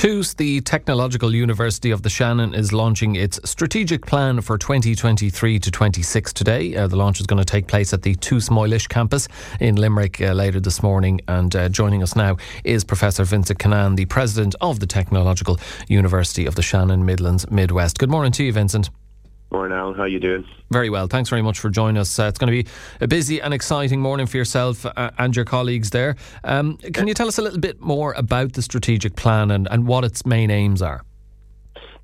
TUS, the Technological University of the Shannon, is launching its strategic plan for 2023 to 26 today. Uh, the launch is going to take place at the TUS Moylish campus in Limerick uh, later this morning. And uh, joining us now is Professor Vincent Cunnane, the President of the Technological University of the Shannon Midlands Midwest. Good morning to you, Vincent. Morning, Alan. How are you doing? Very well. Thanks very much for joining us. Uh, it's going to be a busy and exciting morning for yourself uh, and your colleagues there. Um, can you tell us a little bit more about the strategic plan and, and what its main aims are?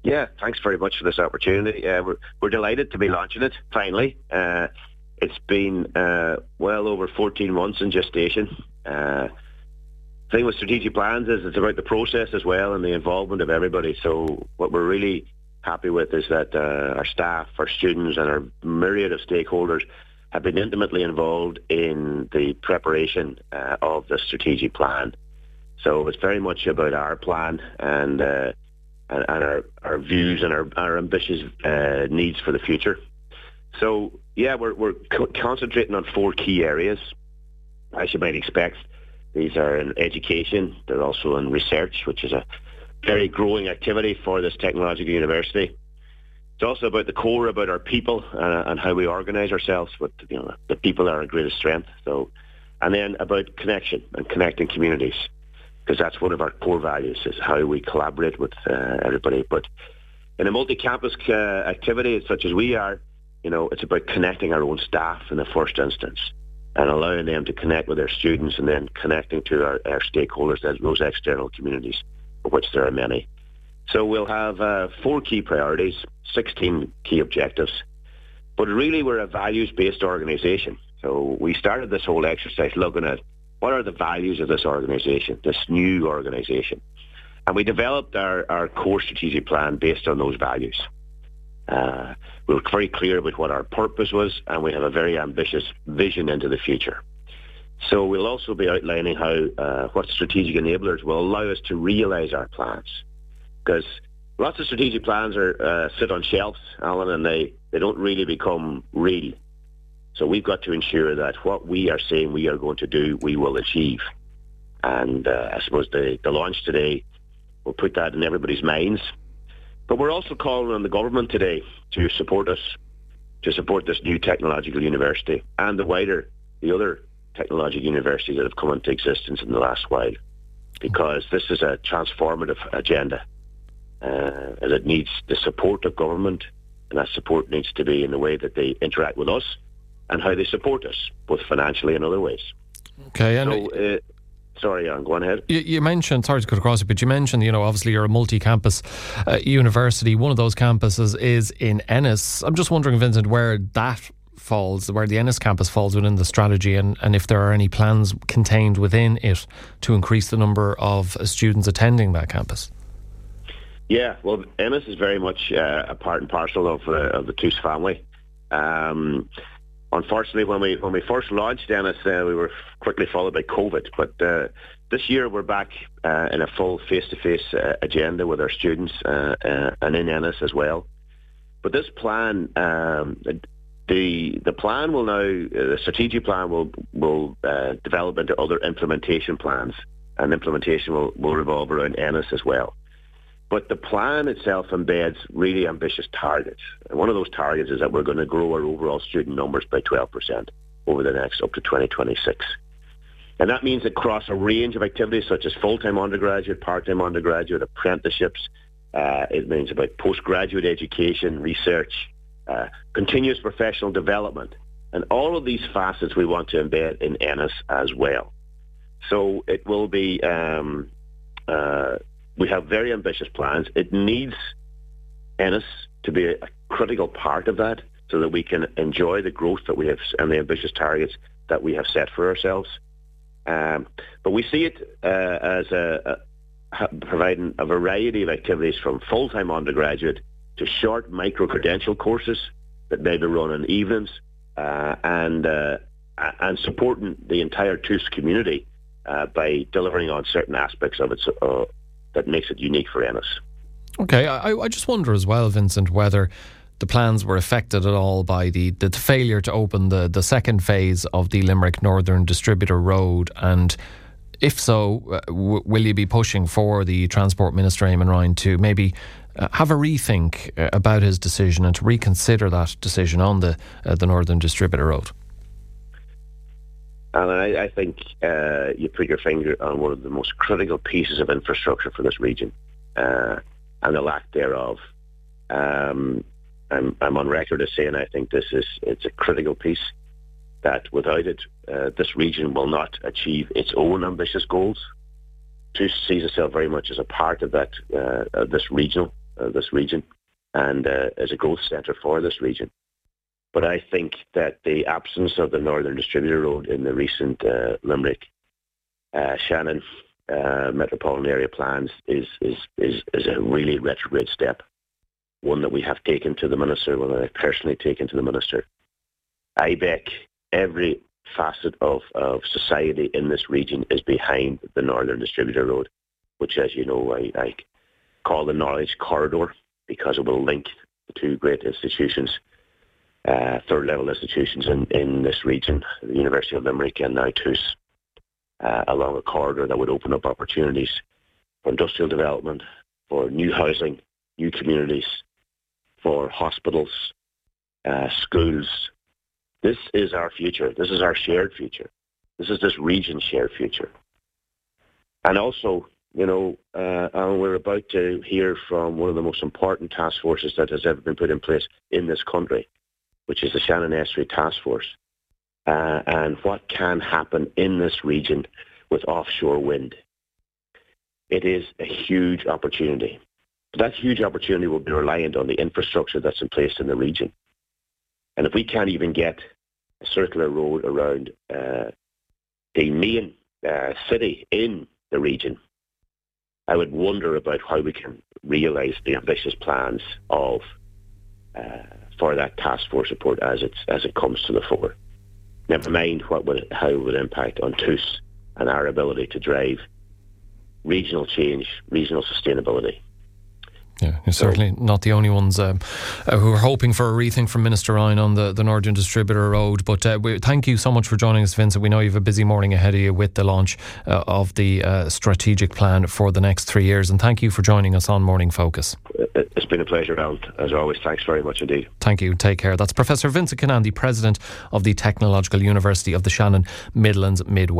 Yeah, thanks very much for this opportunity. Uh, we're, we're delighted to be launching it finally. Uh, it's been uh, well over 14 months in gestation. Uh, thing with strategic plans is it's about the process as well and the involvement of everybody. So what we're really happy with is that uh, our staff, our students, and our myriad of stakeholders have been intimately involved in the preparation uh, of the strategic plan. So it's very much about our plan and uh, and, and, our, our views and our, our ambitious uh, needs for the future. So yeah, we're we're co- concentrating on four key areas, as you might expect. These are in education. They're also in research, which is a very growing activity for this technological university. It's also about the core, about our people and how we organise ourselves. With you know, the people are our greatest strength. So, and then about connection and connecting communities, because that's one of our core values is how we collaborate with uh, everybody. But in a multi-campus uh, activity such as we are, you know, it's about connecting our own staff in the first instance and allowing them to connect with their students and then connecting to our, our stakeholders, as those external communities which there are many. So we'll have uh, four key priorities, 16 key objectives. But really, we're a values-based organisation. So we started this whole exercise looking at what are the values of this organisation, this new organisation. And we developed our, our core strategic plan based on those values. Uh, we were very clear about what our purpose was, and we have a very ambitious vision into the future. So we'll also be outlining how uh, what strategic enablers will allow us to realise our plans. Because lots of strategic plans are uh, sit on shelves, Alan, and they, they don't really become real. So we've got to ensure that what we are saying we are going to do, we will achieve. And uh, I suppose the, the launch today will put that in everybody's minds. But we're also calling on the government today to support us, to support this new technological university and the wider, the other technological universities that have come into existence in the last while because this is a transformative agenda uh, and it needs the support of government and that support needs to be in the way that they interact with us and how they support us, both financially and other ways. Okay, and so, uh, Sorry, Jan, go on ahead. You, you, mentioned, sorry to cut across it, but you mentioned, you know, obviously you're a multi-campus uh, university. One of those campuses is in Ennis. I'm just wondering, Vincent, where that falls, where the Ennis campus falls within the strategy, and, and if there are any plans contained within it to increase the number of students attending that campus. Yeah, well, Ennis is very much uh, a part and parcel of, uh, of the TUS family. Um, unfortunately, when we when we first launched Ennis, uh, we were quickly followed by COVID. But uh, this year, we're back uh, in a full face-to-face uh, agenda with our students and in Ennis as well. But this plan um, the the plan will now uh, the strategic plan will will uh, develop into other implementation plans, and implementation will, will revolve around Ennis as well. But the plan itself embeds really ambitious targets. And one of those targets is that we're going to grow our overall student numbers by 12% over the next up to 2026. And that means across a range of activities such as full-time undergraduate, part-time undergraduate, apprenticeships. Uh, it means about postgraduate education, research, uh, continuous professional development, and all of these facets we want to embed in Ennis as well. So it will be, um, uh, we have very ambitious plans. It needs Ennis to be a, critical part of that so that we can enjoy the growth that we have and the ambitious targets that we have set for ourselves. Um, but we see it uh, as a, a, providing a variety of activities from full-time undergraduate to short micro-credential courses that may be run in evenings uh, and uh, and supporting the entire TUS community uh, by delivering on certain aspects of it uh, that makes it unique for Ennis. Okay, I, I just wonder as well, Vincent, whether the plans were affected at all by the, the failure to open the, the second phase of the Limerick Northern Distributor Road and if so, uh, w- will you be pushing for the Transport Minister, Eamon Ryan, to maybe uh, have a rethink uh, about his decision and to reconsider that decision on the uh, the Northern Distributor Road? And I, I think you put your finger on one of the most critical pieces of infrastructure for this region and the lack thereof. Um, I'm, I'm on record as saying I think this is it's a critical piece that without it, uh, this region will not achieve its own ambitious goals. TUS sees itself very much as a part of that, uh, of this regional, uh, this region, and uh, as a growth centre for this region. But I think that the absence of the Northern Distributor Road in the recent uh, Limerick, uh, Shannon metropolitan area plans is, is, is, is a really retrograde step one that we have taken to the minister, one that I've personally taken to the minister. IBEC, every facet of, of society in this region is behind the Northern Distributor Road, which, as you know, I, I call the Knowledge Corridor because it will link the two great institutions, uh, third level institutions in, in this region, the University of Limerick and now TUS, uh, along a corridor that would open up opportunities for industrial development, for new housing, new communities, for hospitals, uh, schools. This is our future. This is our shared future. This is this region's shared future. And also, you know, we're about to hear from one of the most important task forces that has ever been put in place in this country, which is the Shannon Estuary Task Force. Uh, and what can happen in this region with offshore wind. It is a huge opportunity. That huge opportunity will be reliant on the infrastructure that's in place in the region. And if we can't even get a circular road around uh, the main uh, city in the region, I would wonder about how we can realise the ambitious plans of uh, for that task force report as as it comes to the fore. Never mind what would how it would impact on TUS and our ability to drive regional change, regional sustainability. Yeah, you're certainly not the only ones um, uh, who are hoping for a rethink from Minister Ryan on the, the Northern Distributor Road. But uh, we, thank you so much for joining us, Vincent. We know you have a busy morning ahead of you with the launch uh, of the uh, strategic plan for the next three years. And thank you for joining us on Morning Focus. It's been a pleasure, Alan, as always. Thanks very much indeed. Thank you. Take care. That's Professor Vincent Cunnane, President of the Technological University of the Shannon Midlands Midwest.